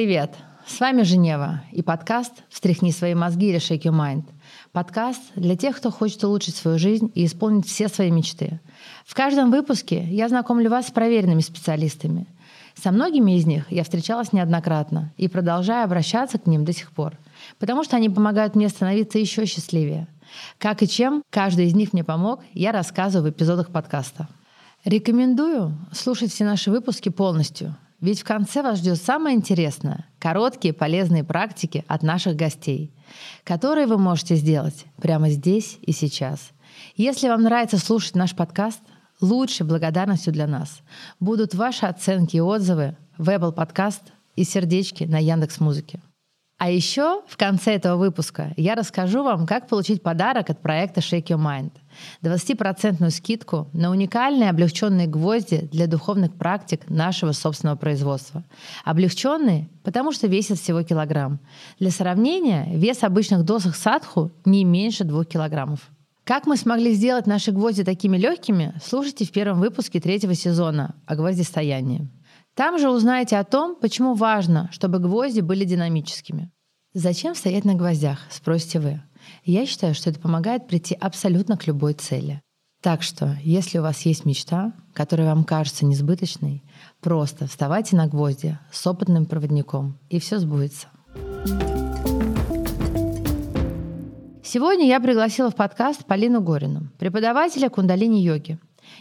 Привет! С вами Женева и подкаст «Встряхни свои мозги» или «Shake your mind». Подкаст для тех, кто хочет улучшить свою жизнь и исполнить все свои мечты. В каждом выпуске я знакомлю вас с проверенными специалистами. Со многими из них я встречалась неоднократно и продолжаю обращаться к ним до сих пор, потому что они помогают мне становиться еще счастливее. Как и чем каждый из них мне помог, я рассказываю в эпизодах подкаста. Рекомендую слушать все наши выпуски полностью – ведь в конце вас ждет самое интересное — короткие полезные практики от наших гостей, которые вы можете сделать прямо здесь и сейчас. Если вам нравится слушать наш подкаст, лучшей благодарностью для нас будут ваши оценки и отзывы в Apple Podcast и сердечки на Яндекс Музыке. А еще в конце этого выпуска я расскажу вам, как получить подарок от проекта Shake Your Mind. 20% скидку на уникальные облегченные гвозди для духовных практик нашего собственного производства. Облегченные, потому что весят всего килограмм. Для сравнения, вес обычных досок садху не меньше 2 килограммов. Как мы смогли сделать наши гвозди такими легкими, слушайте в первом выпуске третьего сезона о гвоздистоянии. Там же узнаете о том, почему важно, чтобы гвозди были динамическими. Зачем стоять на гвоздях, спросите вы. Я считаю, что это помогает прийти абсолютно к любой цели. Так что, если у вас есть мечта, которая вам кажется несбыточной, просто вставайте на гвозди с опытным проводником, и все сбудется. Сегодня я пригласила в подкаст Полину Горину, преподавателя кундалини-йоги,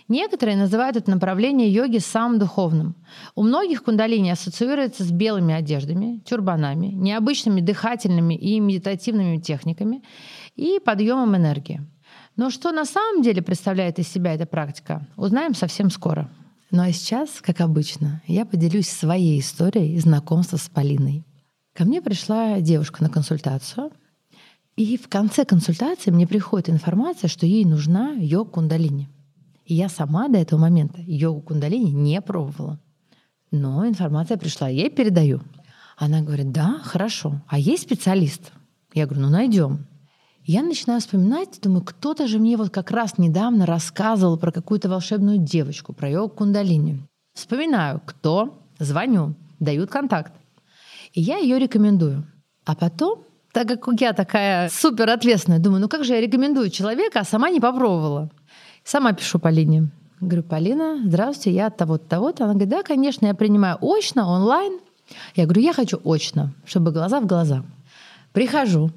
Некоторые называют это направление йоги самым духовным. У многих кундалини ассоциируется с белыми одеждами, тюрбанами, необычными дыхательными и медитативными техниками и подъемом энергии. Но что на самом деле представляет из себя эта практика, узнаем совсем скоро. Ну а сейчас, как обычно, я поделюсь своей историей знакомства с Полиной. Ко мне пришла девушка на консультацию, и в конце консультации мне приходит информация, что ей нужна йога кундалини. Я сама до этого момента йогу кундалини не пробовала. Но информация пришла, я ей передаю. Она говорит, да, хорошо. А есть специалист? Я говорю, ну найдем. Я начинаю вспоминать, думаю, кто-то же мне вот как раз недавно рассказывал про какую-то волшебную девочку, про йогу кундалини. Вспоминаю, кто, звоню, дают контакт. И я ее рекомендую. А потом, так как я такая супер ответственная, думаю, ну как же я рекомендую человека, а сама не попробовала. Сама пишу Полине. Говорю, Полина, здравствуйте, я от того-то, того-то. Она говорит, да, конечно, я принимаю очно, онлайн. Я говорю, я хочу очно, чтобы глаза в глаза. Прихожу.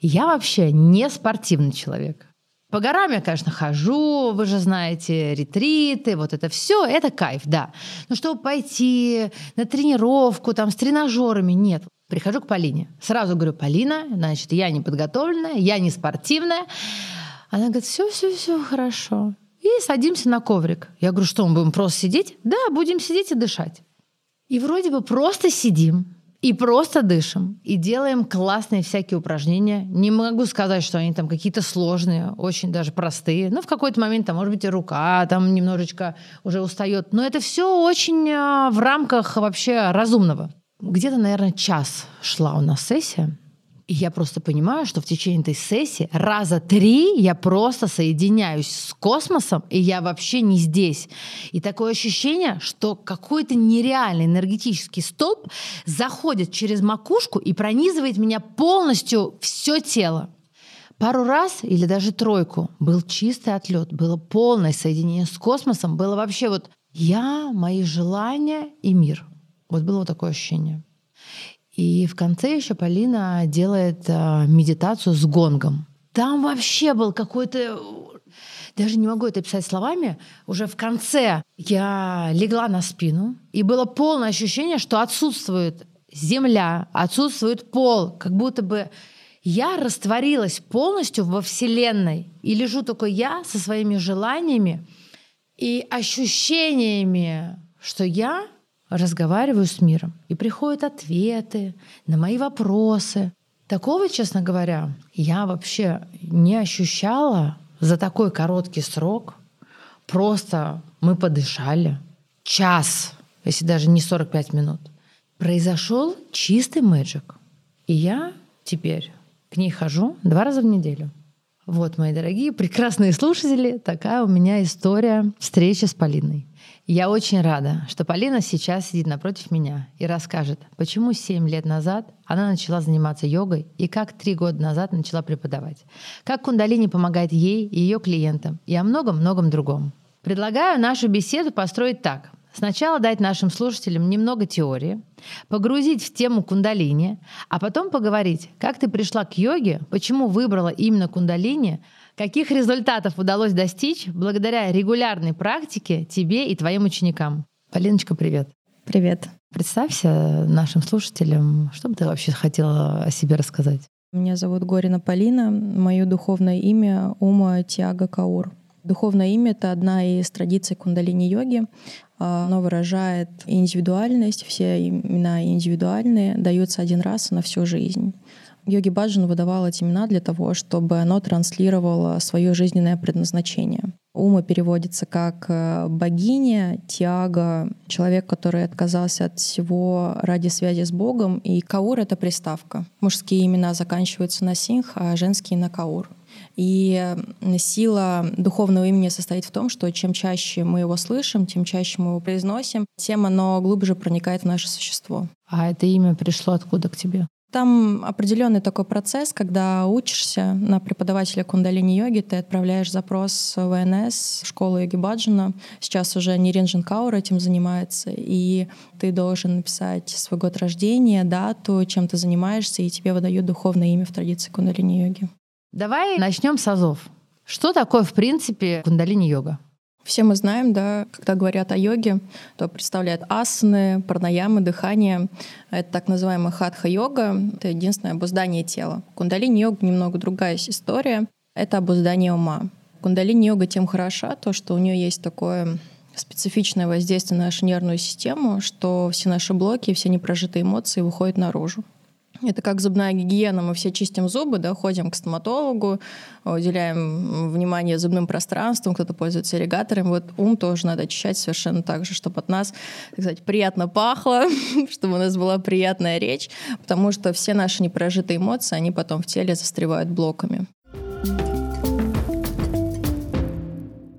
Я вообще не спортивный человек. По горам я, конечно, хожу, вы же знаете, ретриты, вот это все, это кайф, да. Но чтобы пойти на тренировку там с тренажерами, нет. Прихожу к Полине. Сразу говорю, Полина, значит, я не подготовленная, я не спортивная. Она говорит, все, все, все хорошо. И садимся на коврик. Я говорю, что мы будем просто сидеть? Да, будем сидеть и дышать. И вроде бы просто сидим, и просто дышим, и делаем классные всякие упражнения. Не могу сказать, что они там какие-то сложные, очень даже простые. Но в какой-то момент, там, может быть, и рука там немножечко уже устает. Но это все очень а, в рамках вообще разумного. Где-то, наверное, час шла у нас сессия. И я просто понимаю, что в течение этой сессии раза три я просто соединяюсь с космосом, и я вообще не здесь. И такое ощущение, что какой-то нереальный энергетический столб заходит через макушку и пронизывает меня полностью все тело. Пару раз или даже тройку был чистый отлет, было полное соединение с космосом, было вообще вот я, мои желания и мир. Вот было вот такое ощущение. И в конце еще Полина делает э, медитацию с гонгом. Там вообще был какой-то даже не могу это описать словами, уже в конце я легла на спину, и было полное ощущение, что отсутствует земля, отсутствует пол, как будто бы я растворилась полностью во Вселенной, и лежу только я со своими желаниями и ощущениями, что я разговариваю с миром, и приходят ответы на мои вопросы. Такого, честно говоря, я вообще не ощущала за такой короткий срок. Просто мы подышали. Час, если даже не 45 минут. Произошел чистый мэджик. И я теперь к ней хожу два раза в неделю. Вот, мои дорогие, прекрасные слушатели, такая у меня история встречи с Полиной. Я очень рада, что Полина сейчас сидит напротив меня и расскажет, почему 7 лет назад она начала заниматься йогой и как 3 года назад начала преподавать. Как кундалини помогает ей и ее клиентам и о многом-многом другом. Предлагаю нашу беседу построить так. Сначала дать нашим слушателям немного теории, погрузить в тему кундалини, а потом поговорить, как ты пришла к йоге, почему выбрала именно кундалини – Каких результатов удалось достичь благодаря регулярной практике тебе и твоим ученикам? Полиночка, привет. Привет. Представься нашим слушателям, что бы ты вообще хотела о себе рассказать? Меня зовут Горина Полина, мое духовное имя Ума Тиага Каур. Духовное имя — это одна из традиций кундалини-йоги. Оно выражает индивидуальность, все имена индивидуальные, даются один раз на всю жизнь. Йоги Баджан выдавал эти имена для того, чтобы оно транслировало свое жизненное предназначение. Ума переводится как э, богиня, тяга, человек, который отказался от всего ради связи с Богом, и каур — это приставка. Мужские имена заканчиваются на синх, а женские — на каур. И сила духовного имени состоит в том, что чем чаще мы его слышим, тем чаще мы его произносим, тем оно глубже проникает в наше существо. А это имя пришло откуда к тебе? Там определенный такой процесс, когда учишься на преподавателя кундалини-йоги, ты отправляешь запрос в ВНС, в школу йоги Баджана. Сейчас уже не Ринджин Каур этим занимается, и ты должен написать свой год рождения, дату, чем ты занимаешься, и тебе выдают духовное имя в традиции кундалини-йоги. Давай начнем с азов. Что такое, в принципе, кундалини-йога? Все мы знаем, да, когда говорят о йоге, то представляют асаны, пранаямы, дыхание. Это так называемая хатха-йога. Это единственное обуздание тела. Кундалини-йога немного другая история. Это обуздание ума. Кундалини-йога тем хороша, то, что у нее есть такое специфичное воздействие на нашу нервную систему, что все наши блоки, все непрожитые эмоции выходят наружу. Это как зубная гигиена. Мы все чистим зубы, да, ходим к стоматологу, уделяем внимание зубным пространствам, кто-то пользуется ирригатором. Вот ум тоже надо очищать совершенно так же, чтобы от нас, так сказать, приятно пахло, чтобы у нас была приятная речь, потому что все наши непрожитые эмоции, они потом в теле застревают блоками.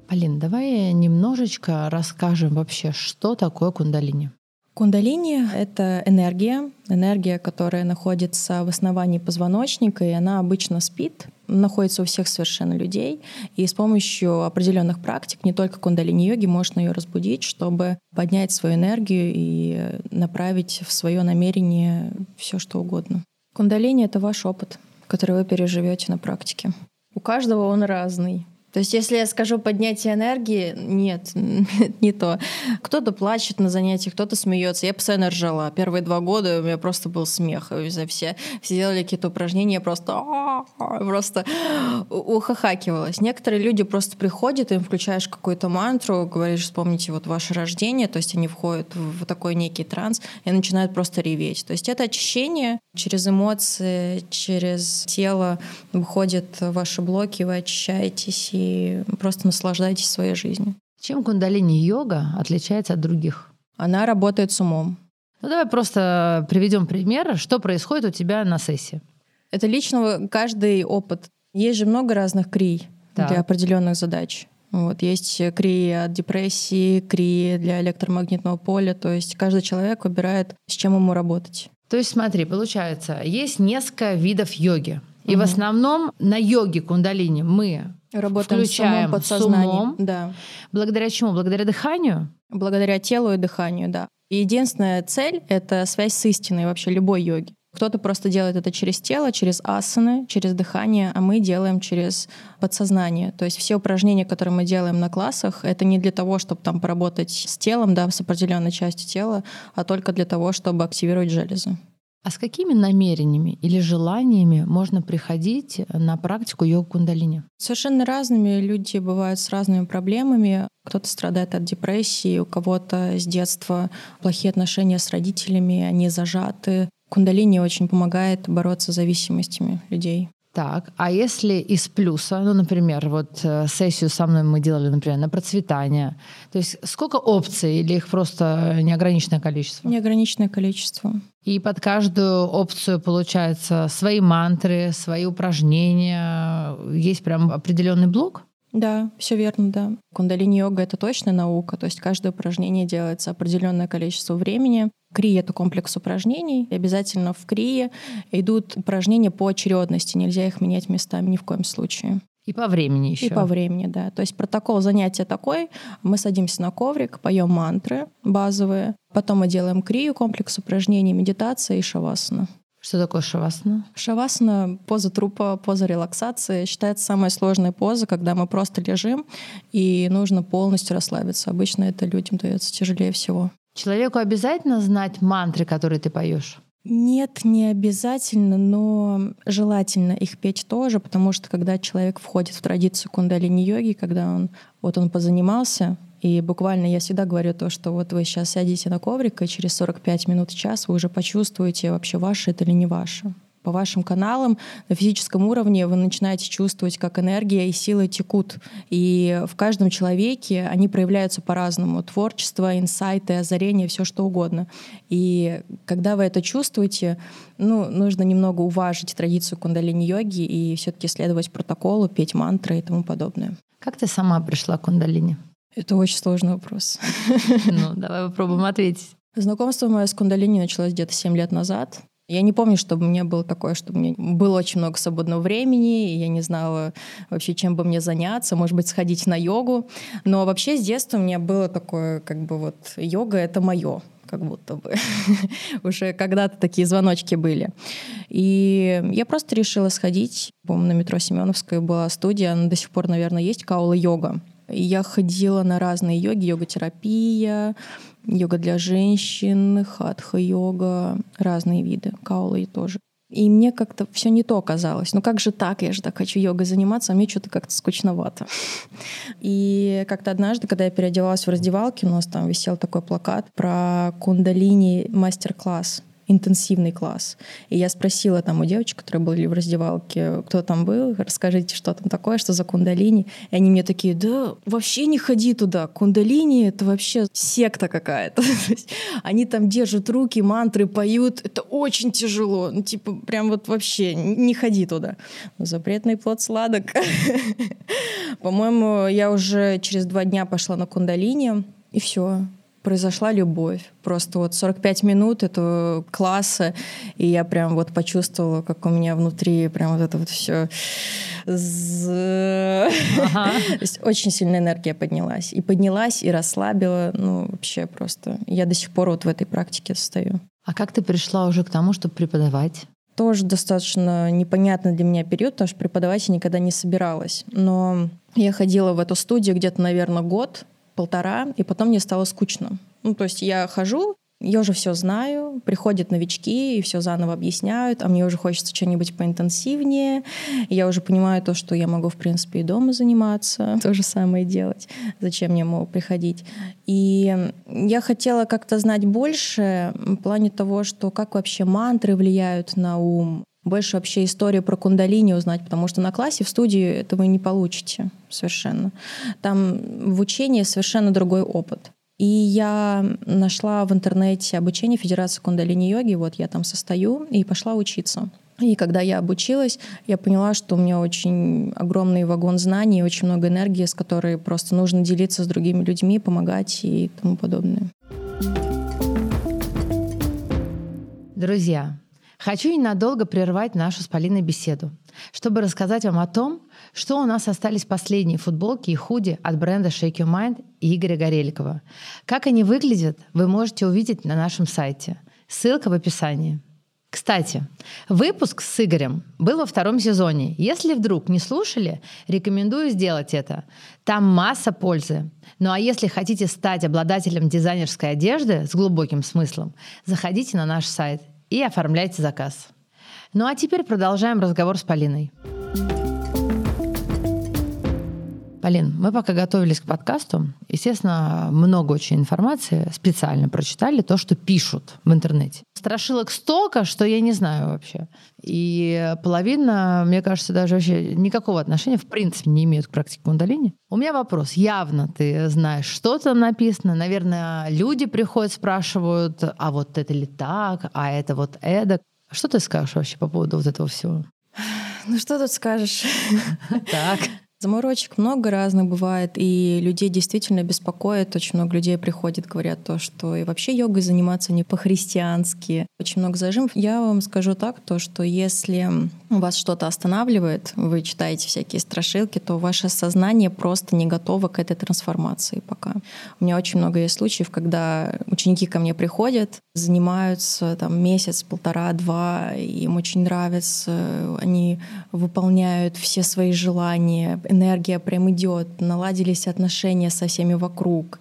Полин, давай немножечко расскажем вообще, что такое кундалини. Кундалини — это энергия, энергия, которая находится в основании позвоночника, и она обычно спит, находится у всех совершенно людей. И с помощью определенных практик, не только кундалини-йоги, можно ее разбудить, чтобы поднять свою энергию и направить в свое намерение все, что угодно. Кундалини — это ваш опыт, который вы переживете на практике. У каждого он разный. То есть, если я скажу поднятие энергии, нет, не то. Кто-то плачет на занятиях, кто-то смеется. Я постоянно ржала. Первые два года у меня просто был смех. Все, все делали какие-то упражнения, просто просто ухахакивалась. Некоторые люди просто приходят, им включаешь какую-то мантру, говоришь, вспомните вот ваше рождение, то есть они входят в такой некий транс и начинают просто реветь. То есть это очищение через эмоции, через тело выходят ваши блоки, вы очищаетесь и просто наслаждаетесь своей жизнью. Чем кундалини-йога отличается от других? Она работает с умом. Ну давай просто приведем пример, что происходит у тебя на сессии. Это лично каждый опыт. Есть же много разных крий да. для определенных задач. Вот, есть крии от депрессии, крии для электромагнитного поля. То есть каждый человек выбирает, с чем ему работать. То есть смотри, получается, есть несколько видов йоги. И угу. в основном на йоге кундалини мы Работаем включаем с умом, с умом. Да. Благодаря чему? Благодаря дыханию? Благодаря телу и дыханию, да. И единственная цель — это связь с истиной вообще любой йоги. Кто-то просто делает это через тело, через асаны, через дыхание, а мы делаем через подсознание. То есть все упражнения, которые мы делаем на классах, это не для того, чтобы там поработать с телом, да, с определенной частью тела, а только для того, чтобы активировать железы. А с какими намерениями или желаниями можно приходить на практику йога кундалини? Совершенно разными. Люди бывают с разными проблемами. Кто-то страдает от депрессии, у кого-то с детства плохие отношения с родителями, они зажаты. Кундалини очень помогает бороться с зависимостями людей. Так, а если из плюса, ну, например, вот э, сессию со мной мы делали, например, на процветание, то есть сколько опций или их просто неограниченное количество? Неограниченное количество. И под каждую опцию, получается, свои мантры, свои упражнения, есть прям определенный блок? Да, все верно, да. Кундалини-йога — это точная наука, то есть каждое упражнение делается определенное количество времени. Крия — это комплекс упражнений, и обязательно в крие идут упражнения по очередности, нельзя их менять местами ни в коем случае. И по времени еще. И по времени, да. То есть протокол занятия такой. Мы садимся на коврик, поем мантры базовые. Потом мы делаем крию, комплекс упражнений, медитация и шавасана. Что такое шавасана? Шавасана — поза трупа, поза релаксации. Считается самая сложная поза, когда мы просто лежим, и нужно полностью расслабиться. Обычно это людям дается тяжелее всего. Человеку обязательно знать мантры, которые ты поешь? Нет, не обязательно, но желательно их петь тоже, потому что когда человек входит в традицию кундалини-йоги, когда он вот он позанимался, и буквально я всегда говорю то, что вот вы сейчас сядете на коврик, и через 45 минут, час вы уже почувствуете вообще ваше это или не ваше по вашим каналам на физическом уровне вы начинаете чувствовать, как энергия и силы текут. И в каждом человеке они проявляются по-разному. Творчество, инсайты, озарение, все что угодно. И когда вы это чувствуете, ну, нужно немного уважить традицию кундалини-йоги и все таки следовать протоколу, петь мантры и тому подобное. Как ты сама пришла к кундалини? Это очень сложный вопрос. Ну, давай попробуем ответить. Знакомство мое с кундалини началось где-то 7 лет назад. Я не помню, чтобы у меня было такое, что у меня было очень много свободного времени, и я не знала вообще, чем бы мне заняться, может быть, сходить на йогу. Но вообще с детства у меня было такое, как бы вот йога — это мое как будто бы. Уже когда-то такие звоночки были. И я просто решила сходить. По-моему, на метро Семеновская была студия, она до сих пор, наверное, есть, Каула йога. Я ходила на разные йоги, йога-терапия, йога для женщин, хатха-йога, разные виды, каулы тоже. И мне как-то все не то казалось. Ну как же так? Я же так хочу йогой заниматься, а мне что-то как-то скучновато. И как-то однажды, когда я переодевалась в раздевалке, у нас там висел такой плакат про кундалини мастер-класс интенсивный класс. И я спросила там у девочек, которые были в раздевалке, кто там был, расскажите, что там такое, что за кундалини. И они мне такие, да, вообще не ходи туда. Кундалини — это вообще секта какая-то. они там держат руки, мантры поют. Это очень тяжело. Ну, типа, прям вот вообще не ходи туда. Запретный плод сладок. По-моему, я уже через два дня пошла на кундалини, и все произошла любовь. Просто вот 45 минут этого класса, и я прям вот почувствовала, как у меня внутри прям вот это вот все... Ага. То есть очень сильная энергия поднялась. И поднялась, и расслабила. Ну, вообще просто. Я до сих пор вот в этой практике состою. А как ты пришла уже к тому, чтобы преподавать? Тоже достаточно непонятный для меня период, потому что преподавать я никогда не собиралась. Но я ходила в эту студию где-то, наверное, год, полтора, и потом мне стало скучно. Ну, то есть я хожу, я уже все знаю, приходят новички и все заново объясняют, а мне уже хочется что-нибудь поинтенсивнее. Я уже понимаю то, что я могу, в принципе, и дома заниматься, то же самое делать. Зачем мне, мол, приходить? И я хотела как-то знать больше в плане того, что как вообще мантры влияют на ум, больше вообще историю про кундалини узнать, потому что на классе в студии этого не получите совершенно. Там в учении совершенно другой опыт. И я нашла в интернете обучение Федерации кундалини-йоги, вот я там состою, и пошла учиться. И когда я обучилась, я поняла, что у меня очень огромный вагон знаний, очень много энергии, с которой просто нужно делиться с другими людьми, помогать и тому подобное. Друзья, Хочу ненадолго прервать нашу с Полиной беседу, чтобы рассказать вам о том, что у нас остались последние футболки и худи от бренда Shake Your Mind и Игоря Гореликова. Как они выглядят, вы можете увидеть на нашем сайте. Ссылка в описании. Кстати, выпуск с Игорем был во втором сезоне. Если вдруг не слушали, рекомендую сделать это. Там масса пользы. Ну а если хотите стать обладателем дизайнерской одежды с глубоким смыслом, заходите на наш сайт и оформляйте заказ. Ну а теперь продолжаем разговор с Полиной. Полин, мы пока готовились к подкасту, естественно, много очень информации специально прочитали, то, что пишут в интернете. Страшилок столько, что я не знаю вообще. И половина, мне кажется, даже вообще никакого отношения в принципе не имеют к практике кундалини. У меня вопрос. Явно ты знаешь, что там написано. Наверное, люди приходят, спрашивают, а вот это ли так, а это вот эдак. Что ты скажешь вообще по поводу вот этого всего? Ну что тут скажешь? Так. Заморочек много разных бывает, и людей действительно беспокоит. Очень много людей приходит, говорят то, что и вообще йогой заниматься не по-христиански. Очень много зажимов. Я вам скажу так, то, что если вас что-то останавливает, вы читаете всякие страшилки, то ваше сознание просто не готово к этой трансформации пока. У меня очень много есть случаев, когда ученики ко мне приходят, занимаются там месяц, полтора, два, им очень нравится, они выполняют все свои желания, энергия прям идет, наладились отношения со всеми вокруг,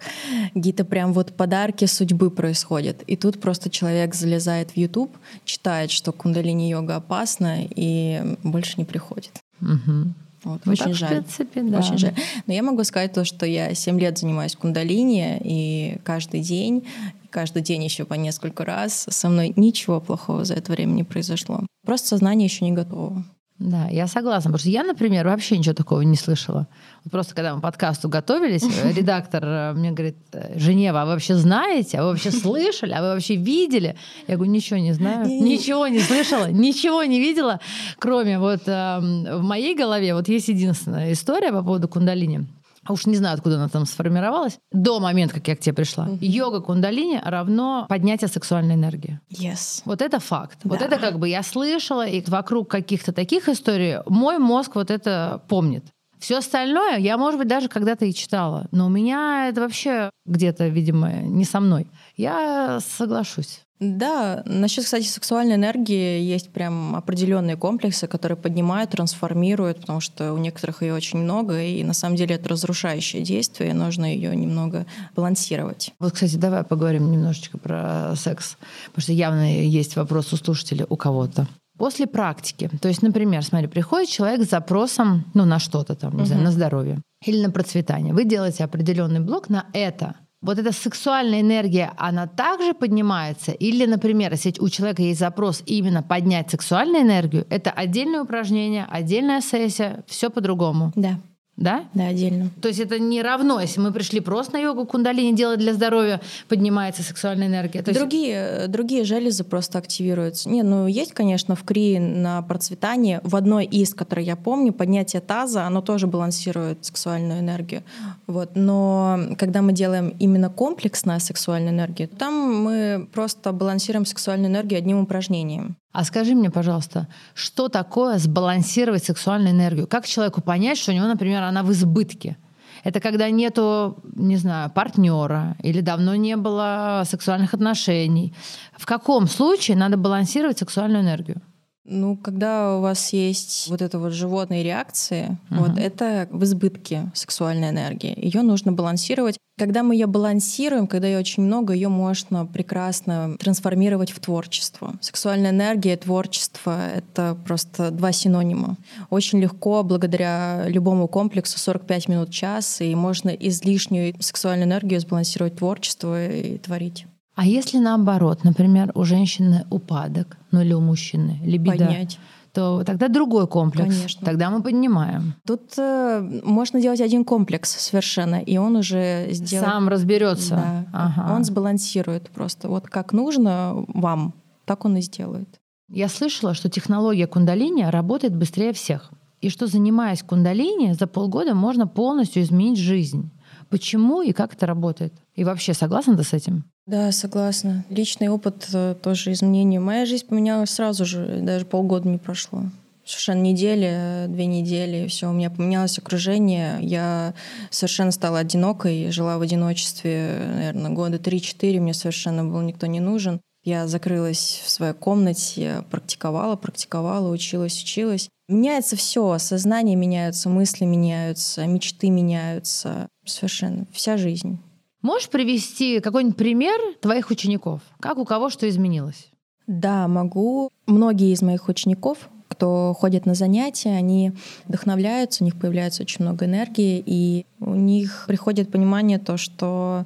какие-то прям вот подарки судьбы происходят. И тут просто человек залезает в YouTube, читает, что кундалини-йога опасна, и больше не приходит. Угу. Вот, Ну, очень так, в жаль. принципе, да. Очень жаль. Но я могу сказать то, что я 7 лет занимаюсь кундалини, и каждый день, каждый день еще по несколько раз со мной ничего плохого за это время не произошло. Просто сознание еще не готово. Да, я согласна, потому что я, например, вообще ничего такого не слышала. Вот просто когда мы подкасту готовились, э, редактор э, мне говорит, «Э, Женева, а вы вообще знаете, а вы вообще слышали, а вы вообще видели? Я говорю, ничего не знаю, ничего не слышала, ничего не видела, кроме вот эм, в моей голове вот есть единственная история по поводу кундалини. А Уж не знаю, откуда она там сформировалась. До момента, как я к тебе пришла. Йога кундалини равно поднятие сексуальной энергии. Yes. Вот это факт. Вот Да. это как бы я слышала, и вокруг каких-то таких историй мой мозг вот это помнит. Все остальное я, может быть, даже когда-то и читала. Но у меня это вообще где-то, видимо, не со мной. Я соглашусь. Да, насчет, кстати, сексуальной энергии есть прям определенные комплексы, которые поднимают, трансформируют, потому что у некоторых ее очень много, и на самом деле это разрушающее действие, и нужно ее немного балансировать. Вот, кстати, давай поговорим немножечко про секс. Потому что явно есть вопрос у слушателя, у кого-то. После практики, то есть, например, смотри, приходит человек с запросом, ну, на что-то там, не знаю, Мгм. на здоровье или на процветание. Вы делаете определенный блок на это. Вот эта сексуальная энергия, она также поднимается? Или, например, если у человека есть запрос именно поднять сексуальную энергию, это отдельное упражнение, отдельная сессия, все по-другому, Да, да? да, отдельно. То есть это не равно, если мы пришли просто на йогу кундалини делать для здоровья, поднимается сексуальная энергия. То есть Другие, другие железы просто активируются. Не, ну есть, конечно, в КРИ на процветание. В одной из, которой я помню, поднятие таза, оно тоже балансирует сексуальную энергию. Вот. Но когда мы делаем именно комплексная сексуальная энергия, там мы просто балансируем сексуальную энергию одним упражнением. А скажи мне, пожалуйста, что такое сбалансировать сексуальную энергию? Как человеку понять, что у него, например, она в избытке? Это когда нету, не знаю, партнера или давно не было сексуальных отношений. В каком случае надо балансировать сексуальную энергию? Ну, когда у вас есть вот это вот животные реакции, Мгм. вот это в избытке сексуальной энергии. Ее нужно балансировать. Когда мы ее балансируем, когда ее очень много, ее можно прекрасно трансформировать в творчество. Сексуальная энергия и творчество — это просто два синонима. Очень легко, благодаря любому комплексу, 45 минут, час, и можно излишнюю сексуальную энергию сбалансировать творчество и творить. А если наоборот, например, у женщины упадок, ну или у мужчины, либидо, Поднять. то тогда другой комплекс. Конечно. Тогда мы поднимаем. Тут э, можно делать один комплекс совершенно, и он уже сделает... Сам разберется. Да, Ага. Он сбалансирует просто. Вот как нужно вам, так он и сделает. Я слышала, что технология кундалини работает быстрее всех. И что, занимаясь кундалини, за полгода можно полностью изменить жизнь. Почему и как это работает? И вообще, согласна ты с этим? Да, согласна. Личный опыт э, тоже изменения. Моя жизнь поменялась сразу же, даже полгода не прошло. Совершенно неделя, две недели, все, у меня поменялось окружение. Я совершенно стала одинокой, жила в одиночестве, наверное, года 3-4, мне совершенно был никто не нужен. Я закрылась в своей комнате, практиковала, практиковала, училась, училась. Меняется все, сознание меняется, мысли меняются, мечты меняются. Совершенно вся жизнь. Можешь привести какой-нибудь пример твоих учеников? Как у кого что изменилось? Да, могу. Многие из моих учеников, кто ходит на занятия, они вдохновляются, у них появляется очень много энергии, и у них приходит понимание то, что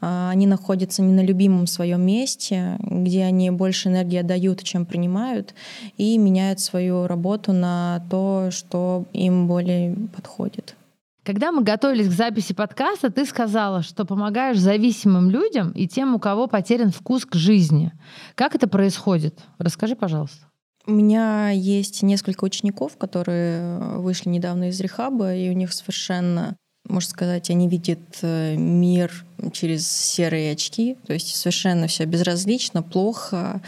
а, они находятся не на любимом своем месте, где они больше энергии отдают, чем принимают, и меняют свою работу на то, что им более подходит. Когда мы готовились к записи подкаста, ты сказала, что помогаешь зависимым людям и тем, у кого потерян вкус к жизни. Как это происходит? Расскажи, пожалуйста. У меня есть несколько учеников, которые вышли недавно из рехаба, и у них совершенно можно сказать, они видят э, мир через серые очки, то есть совершенно все безразлично, плохо.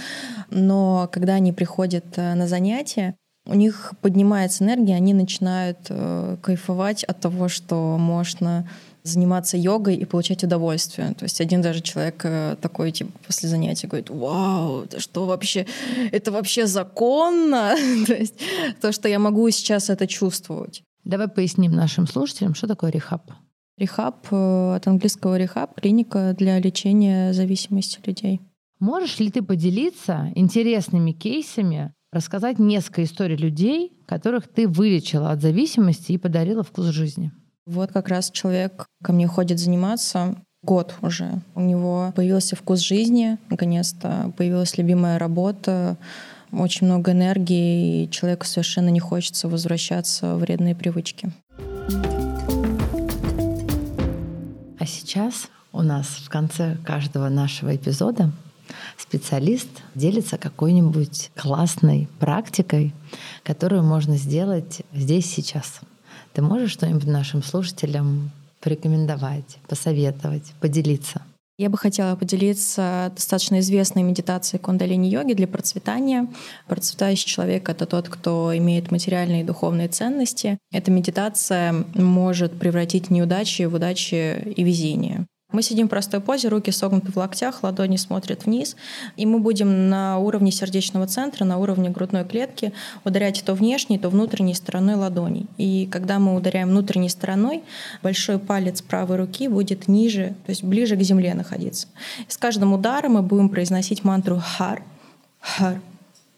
Но когда они приходят э, на занятия, у них поднимается энергия, они начинают э, кайфовать от того, что можно заниматься йогой и получать удовольствие. То есть один даже человек такой, типа, после занятия говорит, вау, это что вообще, это вообще законно? то есть то, что я могу сейчас это чувствовать. Давай поясним нашим слушателям, что такое рехаб. Рехаб э, от английского рехаб — клиника для лечения зависимости людей. Можешь ли ты поделиться интересными кейсами, рассказать несколько историй людей, которых ты вылечила от зависимости и подарила вкус жизни? Вот как раз человек ко мне ходит заниматься год уже. У него появился вкус жизни, наконец-то появилась любимая работа, очень много энергии, и человеку совершенно не хочется возвращаться в вредные привычки. А сейчас у нас в конце каждого нашего эпизода специалист делится какой-нибудь классной практикой, которую можно сделать здесь сейчас. Ты можешь что-нибудь нашим слушателям порекомендовать, посоветовать, поделиться? Я бы хотела поделиться достаточно известной медитацией кундалини-йоги для процветания. Процветающий человек — это тот, кто имеет материальные и духовные ценности. Эта медитация может превратить неудачи в удачи и везение. Мы сидим в простой позе, руки согнуты в локтях, ладони смотрят вниз, и мы будем на уровне сердечного центра, на уровне грудной клетки ударять то внешней, то внутренней стороной ладоней. И когда мы ударяем внутренней стороной, большой палец правой руки будет ниже, то есть ближе к земле находиться. И с каждым ударом мы будем произносить мантру «хар», «хар»,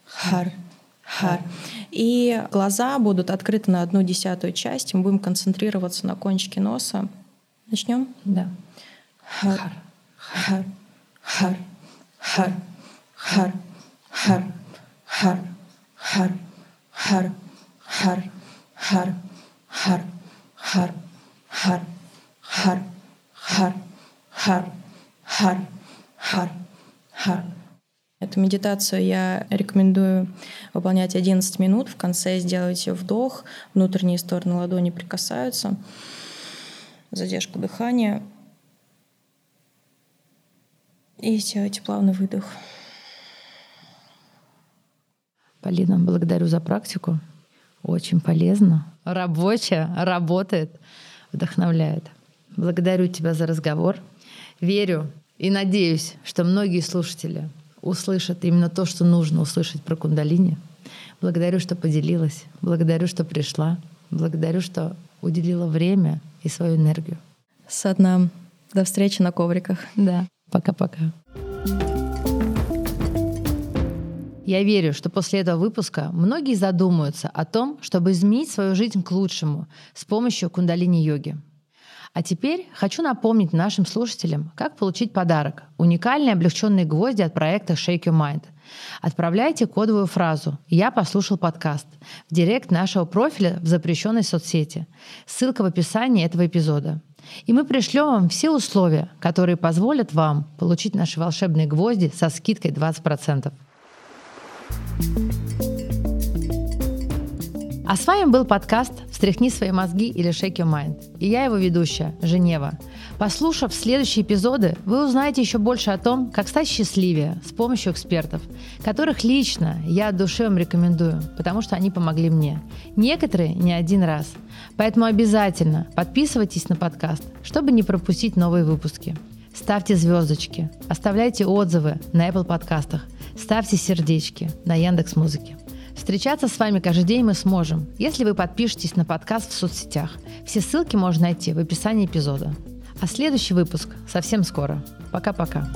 «хар», «хар». И глаза будут открыты на одну десятую часть, мы будем концентрироваться на кончике носа. Начнем? Да har, har, har, har, har, har, har, har, har, har, har, har, har, har, har, har, har, har, har, har. Эту медитацию я рекомендую выполнять 11 минут. В конце сделайте вдох, внутренние стороны ладони прикасаются, задержка дыхания — и сделайте плавный выдох. Полина, благодарю за практику. Очень полезно. Рабочая, работает, вдохновляет. Благодарю тебя за разговор. Верю и надеюсь, что многие слушатели услышат именно то, что нужно услышать про кундалини. Благодарю, что поделилась. Благодарю, что пришла. Благодарю, что уделила время и свою энергию. Со дна. До встречи на ковриках. Да. Пока-пока. Я верю, что после этого выпуска многие задумаются о том, чтобы изменить свою жизнь к лучшему с помощью кундалини-йоги. А теперь хочу напомнить нашим слушателям, как получить подарок – уникальные облегченные гвозди от проекта Shake Your Mind. Отправляйте кодовую фразу «Я послушал подкаст» в директ нашего профиля в запрещенной соцсети. Ссылка в описании этого эпизода. И мы пришлем вам все условия, которые позволят вам получить наши волшебные гвозди со скидкой 20%. А с вами был подкаст «Встряхни свои мозги» или «Shake your mind». И я его ведущая, Женева. Послушав следующие эпизоды, вы узнаете еще больше о том, как стать счастливее с помощью экспертов, которых лично я от души вам рекомендую, потому что они помогли мне. Некоторые не один раз. Поэтому обязательно подписывайтесь на подкаст, чтобы не пропустить новые выпуски. Ставьте звездочки, оставляйте отзывы на Apple подкастах, ставьте сердечки на Яндекс Музыке. Встречаться с вами каждый день мы сможем, если вы подпишетесь на подкаст в соцсетях. Все ссылки можно найти в описании эпизода. А следующий выпуск совсем скоро. Пока-пока.